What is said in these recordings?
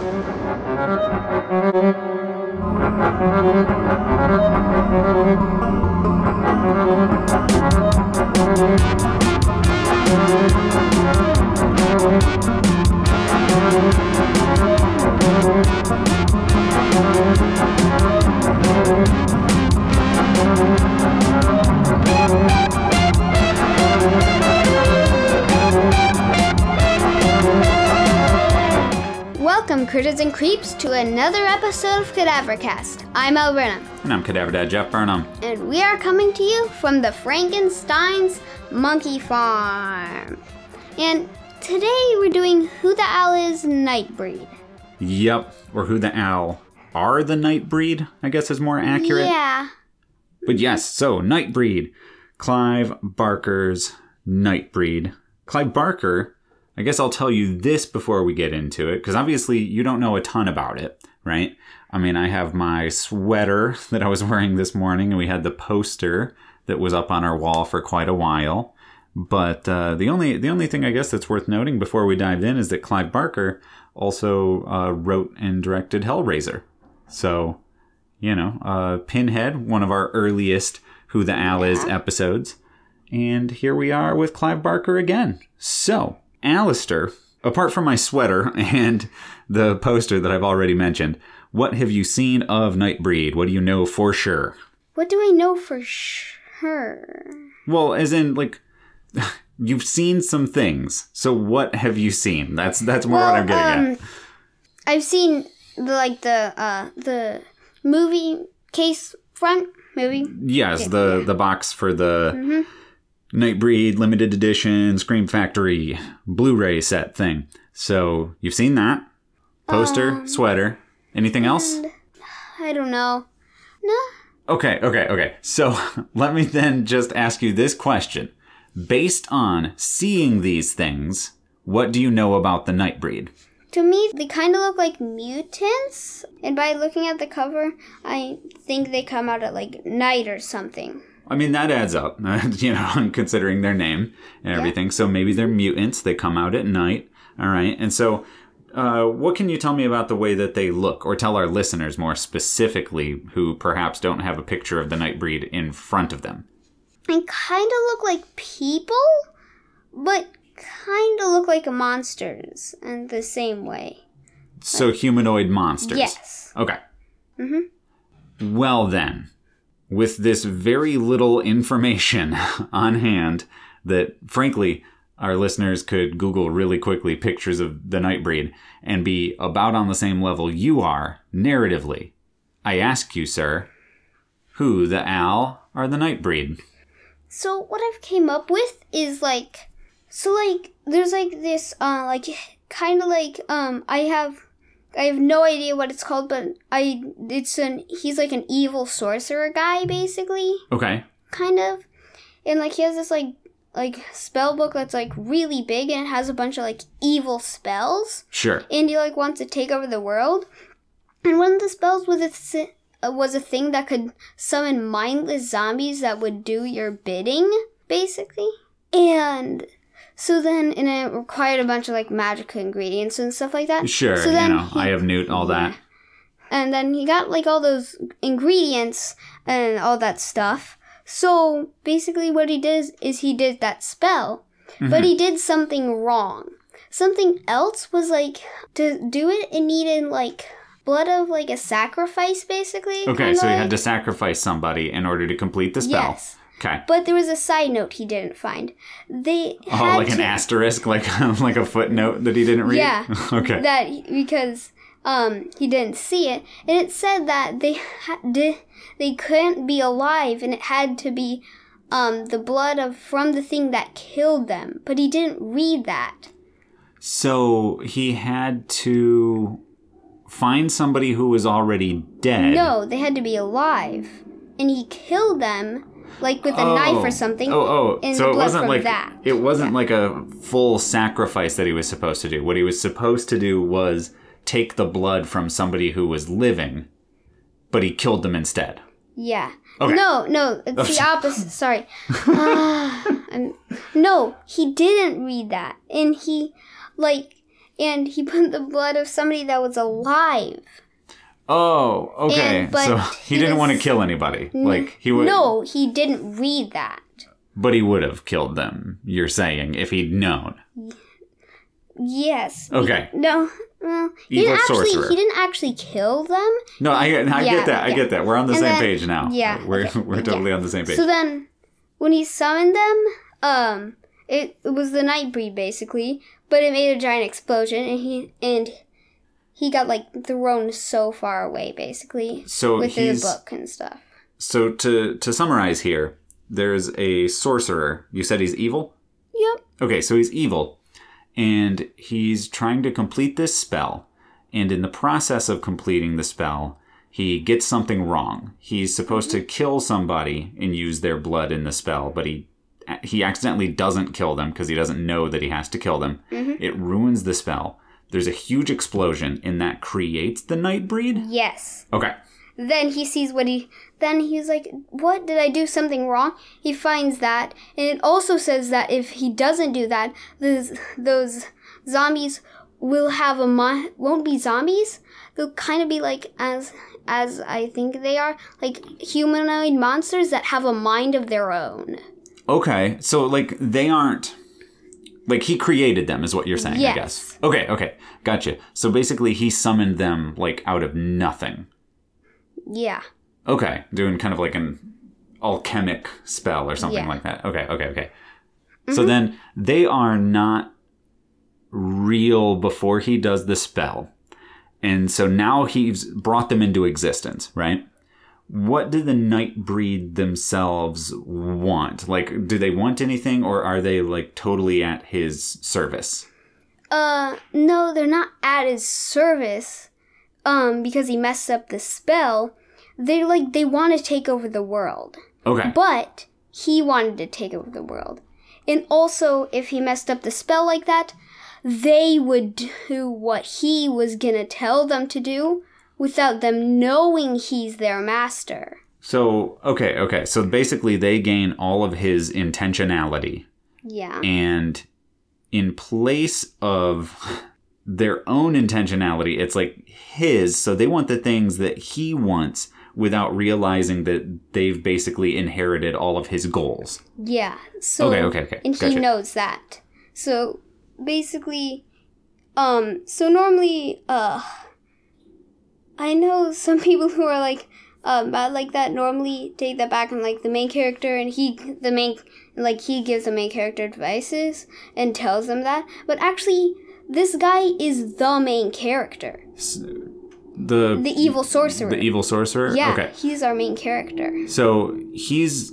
Thank to another episode of Cadavercast. I'm Al Burnham, And I'm Cadaver Dad Jeff Burnham. and we are coming to you from the Frankenstein's Monkey Farm. And today we're doing Who the Owl Is Nightbreed. Yep, or who the owl are the Nightbreed, I guess is more accurate. Yeah. But yes, so Nightbreed. Clive Barker's Nightbreed. Clive Barker, I guess I'll tell you this before we get into it, because obviously you don't know a ton about it, right? I mean, I have my sweater that I was wearing this morning, and we had the poster that was up on our wall for quite a while. But uh, the only the only thing I guess that's worth noting before we dive in is that Clive Barker also uh, wrote and directed Hellraiser. So you know, uh, Pinhead, one of our earliest Who the Owl Is episodes. And here we are with Clive Barker again. So, Alistair, apart from my sweater and the poster that I've already mentioned, what have you seen of Nightbreed? What do you know for sure? What do I know for sure? Well, as in, like, you've seen some things. So, what have you seen? That's that's more what I'm getting at. um, I've seen the like the uh the movie case front movie. Yes, the the box for the Nightbreed limited edition Scream Factory Blu-ray set thing. So you've seen that poster, um, sweater. Anything else? I don't know. No. Okay, okay, okay. So let me then just ask you this question: Based on seeing these things, what do you know about the Nightbreed? To me, they kind of look like mutants, and by looking at the cover, I think they come out at like night or something. I mean, that adds up, you know, considering their name and everything. So maybe they're mutants. They come out at night. All right. And so, uh, what can you tell me about the way that they look, or tell our listeners more specifically who perhaps don't have a picture of the Nightbreed in front of them? They kind of look like people, but kind of look like monsters in the same way. So, humanoid monsters. Yes. Okay. Mhm. Well, then, with this very little information on hand, that frankly, our listeners could Google really quickly pictures of the Nightbreed and be about on the same level you are narratively. I ask you, sir, who the owl are the Nightbreed? So what I've came up with is like, so like there's like this uh like kind of like um I have I have no idea what it's called, but I it's an he's like an evil sorcerer guy basically, Okay. kind of, and like he has this like like spell book that's like really big and it has a bunch of like evil spells, Sure. and he like wants to take over the world, and one of the spells was a uh, was a thing that could summon mindless zombies that would do your bidding, basically. And so then, and it required a bunch of like magic ingredients and stuff like that. Sure. So you know, he- I have Newt, all that. and then he got like all those ingredients and all that stuff. So basically, what he did is he did that spell, Mm-hmm. but he did something wrong. Something else was like to do it. It needed like blood of like a sacrifice, basically. Okay, so he had to sacrifice somebody in order to complete the spell. Yes. Okay. But there was a side note he didn't find. They Oh, had like an asterisk, like like a footnote that he didn't read. Yeah. okay. that because um he didn't see it and it said that they ha- did they couldn't be alive and it had to be um the blood of from the thing that killed them but he didn't read that so he had to find somebody who was already dead. no they had to be alive and he killed them like with a Oh. knife or oh. something Oh, oh. and so the it wasn't like that it wasn't like a full sacrifice that he was supposed to do. What he was supposed to do was take the blood from somebody who was living, but he killed them instead. Yeah. Okay. No, no, it's the opposite. Sorry. Ah, I'm- no, he didn't read that, and he, like, and he put the blood of somebody that was alive. Oh, okay. And- so he, he didn't want to kill anybody. Like he would No, he didn't read that. but he would have killed them, you're saying, if he'd known. Yes. Okay. No. Well, he Evil didn't actually. sorcerer. He didn't actually kill them. No, I, I Yeah, get that. I get that. We're on the And same then- page now. yeah, We're okay, we're yeah. totally on the same page. So then, when he summoned them, um, it, it was the Nightbreed basically, but it made a giant explosion, and he and he got like thrown so far away, basically, So with he's book and stuff. so to to summarize here, there's a sorcerer. You said he's evil? Yep. Okay, so he's evil, and he's trying to complete this spell. And in the process of completing the spell, he gets something wrong. He's supposed to mm-hmm. kill somebody and use their blood in the spell, but he he accidentally doesn't kill them because he doesn't know that he has to kill them. Mm-hmm. It ruins the spell. There's a huge explosion, and that creates the Nightbreed. Yes. Okay, Then he sees what he. Then he's like, "What did I do something wrong?" He finds that, and it also says that if he doesn't do that, those those zombies will have a mind. Won't be zombies. They'll kind of be like as as I think they are, like humanoid monsters that have a mind of their own. Okay, so like they aren't like he created them is what you're saying, I guess. Okay, okay. Gotcha. So basically he summoned them like out of nothing. Yeah. Okay, doing kind of like an alchemic spell or something Yeah. Mm-hmm. like that. Okay, okay, okay. So then they are not real before he does the spell. And so now he's brought them into existence, right? What do the Nightbreed themselves want? Like, do they want anything or are they like totally at his service? Uh, no, they're not at his service. Um, because he messed up the spell. They like they want to take over the world. Okay. But he wanted to take over the world. And also, if he messed up the spell like that, they would do what he was gonna tell them to do without them knowing he's their master. So, okay, okay. So basically they gain all of his intentionality Yeah. and in place of their own intentionality it's like his so they want the things that he wants without realizing that they've basically inherited all of his goals Yeah. So Okay, okay, okay. And he knows that. So basically um so normally uh I know some people who are like um bad like that normally take that back and like the main character and he the main like he gives the main character advices and tells them that. But actually this guy is the main character. The the evil sorcerer. The evil sorcerer? Yeah okay. he's our main character. So he's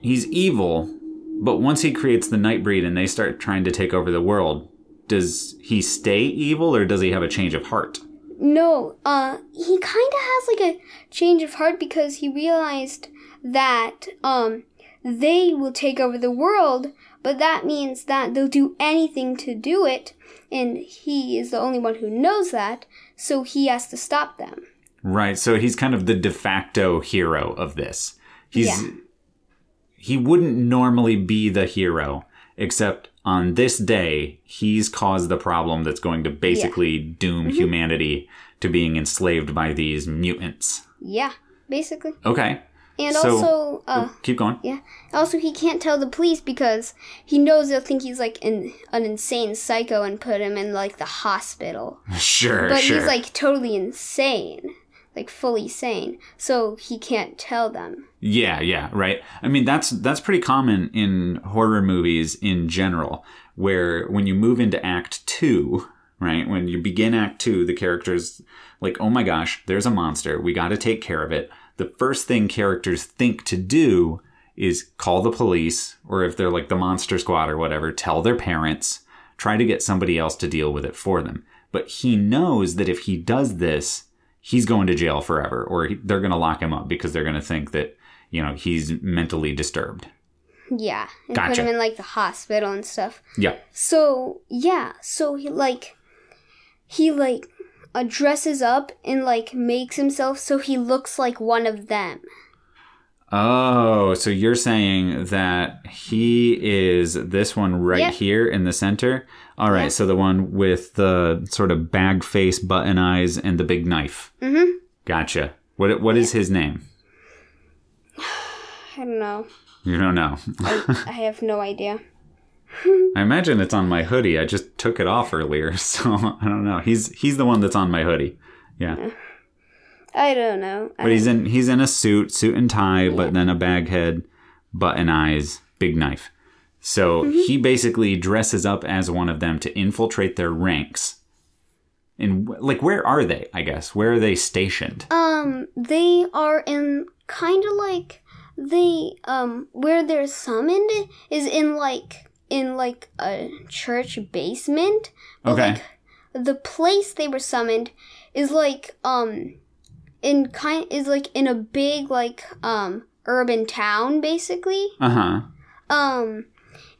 he's evil but once he creates the nightbreed and they start trying to take over the world does he stay evil or does he have a change of heart No, uh, he kind of has like a change of heart because he realized that, um, they will take over the world, but that means that they'll do anything to do it, and he is the only one who knows that, so he has to stop them. Right. So he's kind of the de facto hero of this. He's Yeah. he wouldn't normally be the hero, except on this day he's caused the problem that's going to basically doom Mm-hmm. humanity to being enslaved by these mutants. Yeah, basically. Okay. And So- also, uh, Keep going. yeah, also he can't tell the police because he knows they'll think he's like an, an insane psycho and put him in like the hospital. Sure, But sure. he's like totally insane, like fully sane, so he can't tell them. Yeah, yeah, right. I mean, that's that's pretty common in horror movies in general, where when you move into Act Two, right, when you begin Act Two, the characters like, oh my gosh, there's a monster, we got to take care of it. The first thing characters think to do is call the police, or if they're like the Monster Squad or whatever, tell their parents, try to get somebody else to deal with it for them. But he knows that if he does this, he's going to jail forever, or he, they're going to lock him up because they're going to think that you know he's mentally disturbed. Yeah, and Gotcha. put him in like the hospital and stuff. Yeah. So yeah, so he like he like uh, dresses up and like makes himself so he looks like one of them. Oh, so you're saying that he is this one right Yep. here in the center? All right, so the one with the sort of bag face, button eyes, and the big knife. Mm-hmm. Gotcha. What what is his name? I don't know. You don't know. I, I have no idea. I imagine it's on my hoodie. I just took it off earlier, so I don't know. He's he's the one that's on my hoodie. Yeah. I don't know. But he's in he's in a suit, suit and tie, but then a bag head, button eyes, big knife. So he basically dresses up as one of them to infiltrate their ranks. And like, where are they? I guess where are they stationed? Um, they are in kind of like they um where they're summoned is in like in like a church basement. But Okay. like the place they were summoned is like um in kind is like in a big like um urban town basically. Uh huh. Um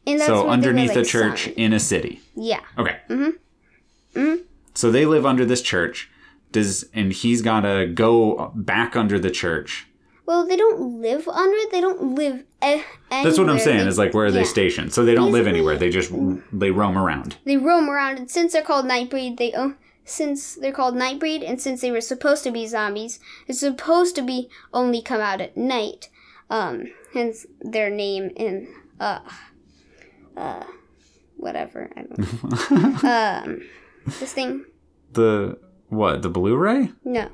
and that's So were, underneath like, a church in a city. Yeah. Okay. Mm-hmm. Mm-hmm. So they live under this church. Does and he's got to go back under the church. Well, they don't live under it. They don't live. E- That's what I'm saying. They- Is like where are they stationed? So they don't live anywhere. They just they roam around. they roam around and since they're called nightbreed they oh, since they're called nightbreed and since they were supposed to be zombies it's supposed to be only come out at night um hence their name in uh uh whatever i don't know um this thing The what? The Blu-ray? no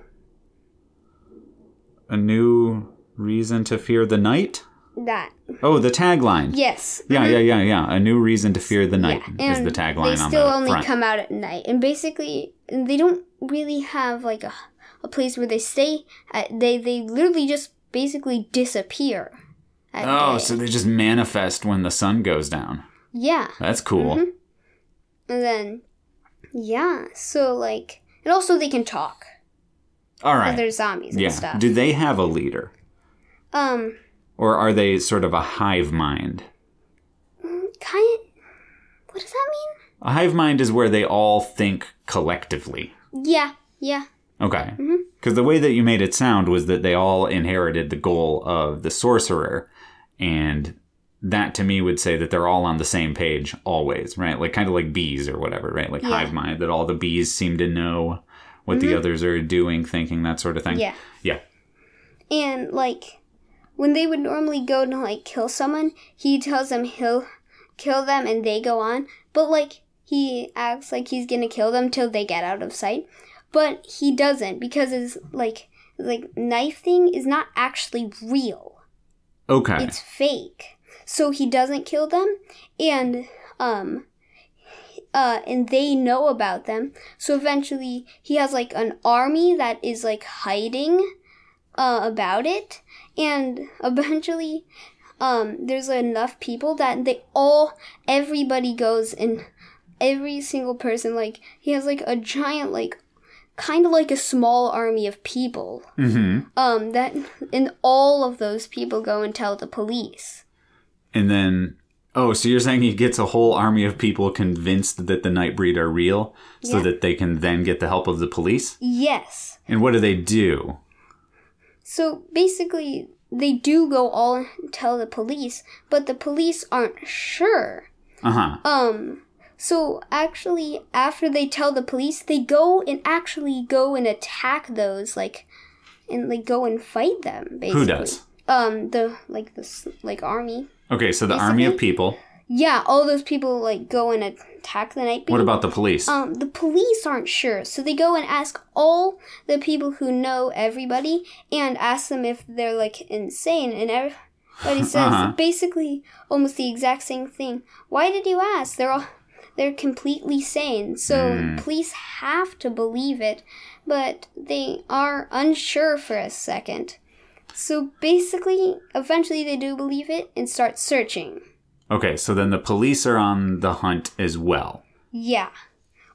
A new reason to fear the night? that Oh, the tagline. yes Yeah, yeah, yeah, yeah. A new reason to fear the night Yeah, is the tagline they on still the only front. come out at night and basically they don't really have like a, a place where they stay at, they they literally just basically disappear at oh, day. so they just manifest when the sun goes down. yeah That's cool. Mm-hmm. and then yeah so like and also they can talk All right. they're zombies and Yeah. stuff Do they have a leader? um Or are they sort of a hive mind? kind what does that mean A hive mind is where they all think collectively. yeah yeah Okay. Mm-hmm. Because the way that you made it sound was that they all inherited the goal of the sorcerer. And that to me would say that they're all on the same page always, right? Like kind of like bees or whatever, right? Like Yeah. Mm-hmm. hive mind, that all the bees seem to know what the others are doing, thinking, that sort of thing. yeah Yeah. And like when they would normally go to like kill someone, he tells them he'll kill them and they go on. But like he acts like he's gonna kill them till they get out of sight. But he doesn't because his like like knife thing is not actually real. Okay. It's fake. So he doesn't kill them and um uh and they know about them. So eventually he has like an army that is like hiding uh about it and eventually um there's enough people that they all everybody goes and every single person like he has like a giant like kind of like a small army of people mm-hmm. um that and all of those people go and tell the police And then, oh, so you're saying he gets a whole army of people convinced that the Nightbreed are real so Yeah. that they can then get the help of the police? yes And what do they do? so basically they do go all and tell the police but the police aren't sure Uh huh. um so actually after they tell the police they go and actually go and attack those like and like go and fight them basically Who does? um the like the like army Okay, so the army of people. yeah all those people like go and attack the night What about the police? um, the police aren't sure, so they go and ask all the people who know everybody and ask them if they're like insane. And everybody says Uh-huh. basically almost the exact same thing. Why did you ask? They're all they're completely sane, so Hmm. police have to believe it, but they are unsure for a second. So basically, eventually they do believe it and start searching. okay, so then the police are on the hunt as well. Yeah.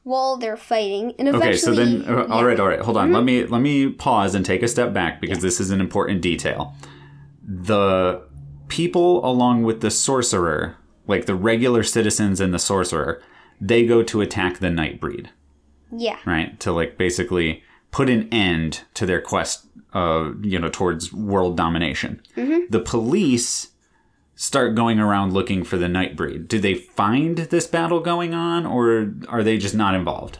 While they're fighting, and eventually, Okay, so then uh, all yeah. right, all right. Hold on. Let me let me pause and take a step back because this is an important detail. The people along with the sorcerer, like the regular citizens and the sorcerer, they go to attack the Nightbreed, Yeah. right? To like basically put an end to their quest, uh, you know, towards world domination. The police start going around looking for the Nightbreed. Do they find this battle going on, or are they just not involved?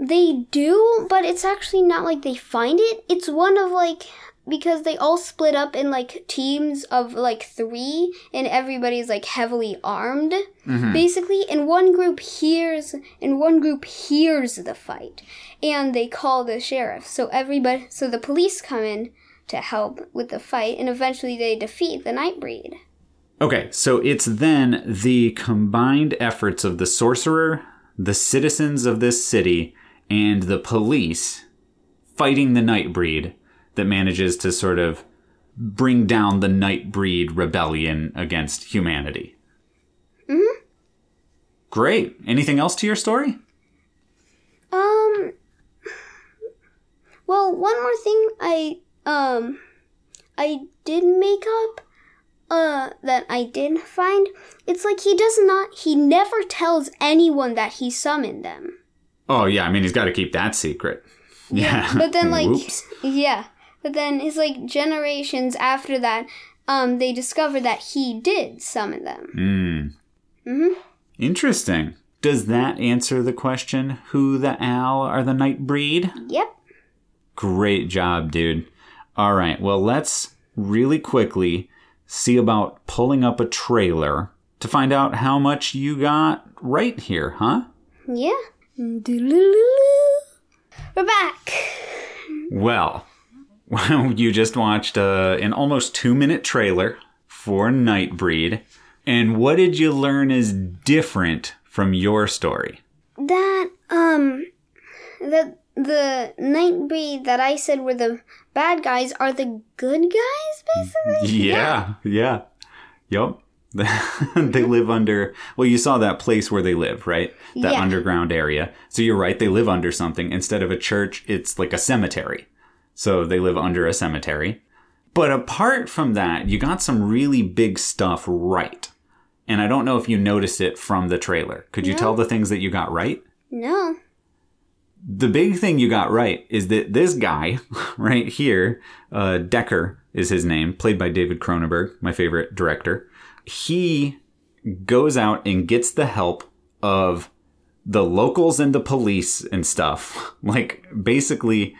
They do, but it's actually not like they find it. It's one of like because they all split up in like teams of like three, and everybody's like heavily armed, mm-hmm. basically. And one group hears, and one group hears the fight, and they call the sheriff. So everybody, so the police come in to help with the fight, and eventually they defeat the Nightbreed. Okay, so it's then the combined efforts of the sorcerer, the citizens of this city, and the police fighting the Nightbreed that manages to sort of bring down the Nightbreed rebellion against humanity. Mm-hmm. Great. Anything else to your story? Um. Well, one more thing I um I did make up uh that I did find. It's like he does not he never tells anyone that he summoned them. Oh, yeah, I mean, he's got to keep that secret. Yeah. But then like Whoops. yeah. But then it's like generations after that um they discover that he did summon them. Mm. Interesting. Does that answer the question who the owl are the night breed? Yep. Great job, dude. All right, well, let's really quickly see about pulling up a trailer to find out how much you got right here, huh? Yeah. We're back. Well, you just watched uh, an almost two minute trailer for Nightbreed. And what did you learn is different from your story? that um that the Nightbreed that I said were the bad guys are the good guys basically. Yeah, yeah. yep. they live under well you saw that place where they live right that Yeah. underground area so you're right they live under something instead of a church it's like a cemetery so they live under a cemetery but apart from that you got some really big stuff right and i don't know if you noticed it from the trailer could you tell the things that you got right No. the big thing you got right is that this guy right here, uh, Decker is his name, played by David Cronenberg, my favorite director. He goes out and gets the help of the locals and the police and stuff. Like, basically,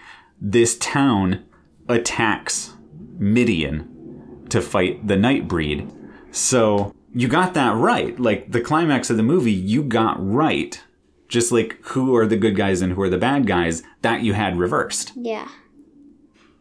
this town attacks Midian to fight the Nightbreed. So, you got that right. Like, the climax of the movie, you got right just like who are the good guys and who are the bad guys, that you had reversed. Yeah.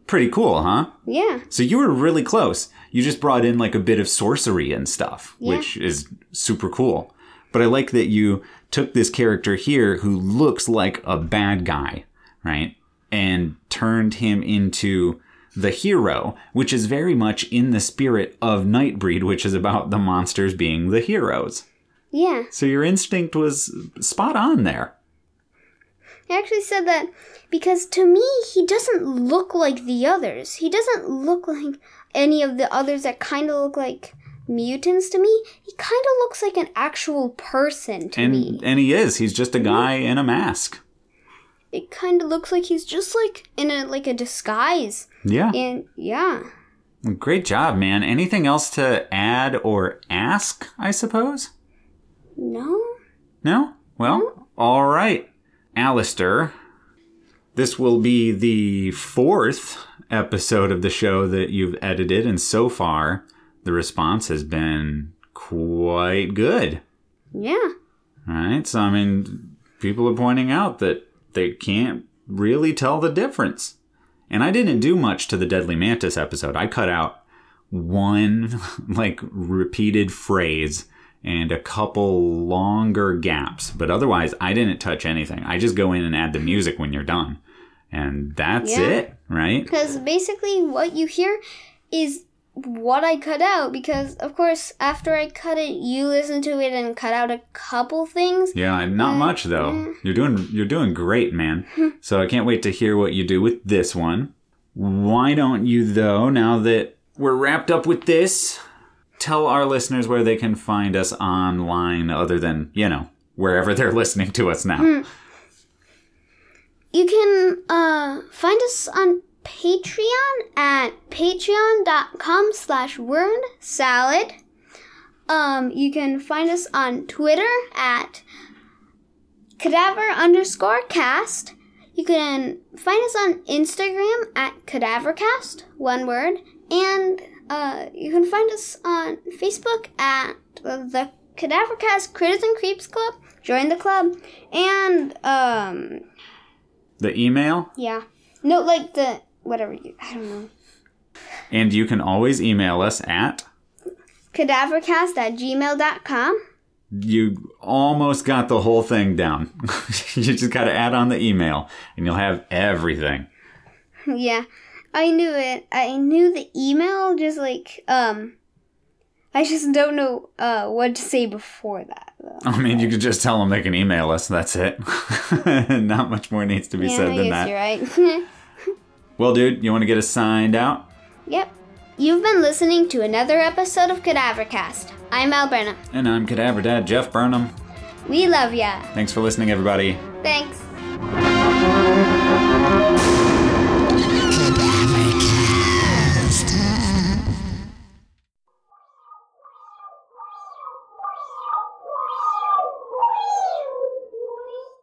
Pretty cool, huh? Yeah. So you were really close. You just brought in like a bit of sorcery and stuff, Yeah. which is super cool. But I like that you took this character here who looks like a bad guy, right? And turned him into the hero, which is very much in the spirit of Nightbreed, which is about the monsters being the heroes. Yeah. So your instinct was spot on there. He actually said that because to me he doesn't look like the others. He doesn't look like any of the others that kind of look like mutants to me. He kind of looks like an actual person to me. And and he is. He's just a guy in a mask. It kind of looks like he's just like in a like a disguise. Yeah. And yeah. Great job, man. Anything else to add or ask, I suppose? No. No? Well, all right. Alistair, this will be the fourth episode of the show that you've edited, and so far, the response has been quite good. Yeah. All right. So, I mean, people are pointing out that they can't really tell the difference. And I didn't do much to the Deadly Mantis episode. I cut out one, like, repeated phrase and a couple longer gaps. But otherwise, I didn't touch anything. I just go in and add the music when you're done. And that's Yeah. it, right? Because basically, what you hear is what I cut out. Because, of course, after I cut it, you listen to it and cut out a couple things. Yeah, not much though. You're doing you're doing great, man. so I can't wait to hear what you do with this one. Why don't you though, now that we're wrapped up with this, tell our listeners where they can find us online other than, you know, wherever they're listening to us now. You can uh, find us on Patreon at patreon.com slash word salad. Um, you can find us on Twitter at cadaver underscore cast. You can find us on Instagram at cadavercast, one word, and uh, you can find us on Facebook at the Cadavercast Critters and Creeps Club. Join the club, and um, The email, yeah, no, like the whatever you, I don't know, and you can always email us at. cadavercast at gmail.com. You almost got the whole thing down. you just got to add on the email, and you'll have everything. Yeah, I knew it. I knew the email, just like um, I just don't know uh what to say before that. Though. I mean, you could just tell them they can email us. That's it. Not much more needs to be yeah, said I than guess that. you're right. Well, dude, you want to get us signed out? yep. You've been listening to another episode of Cadavercast. I'm Al Burnham. And I'm Cadaver Dad Jeff Burnham. We love ya. Thanks for listening, everybody. Thanks.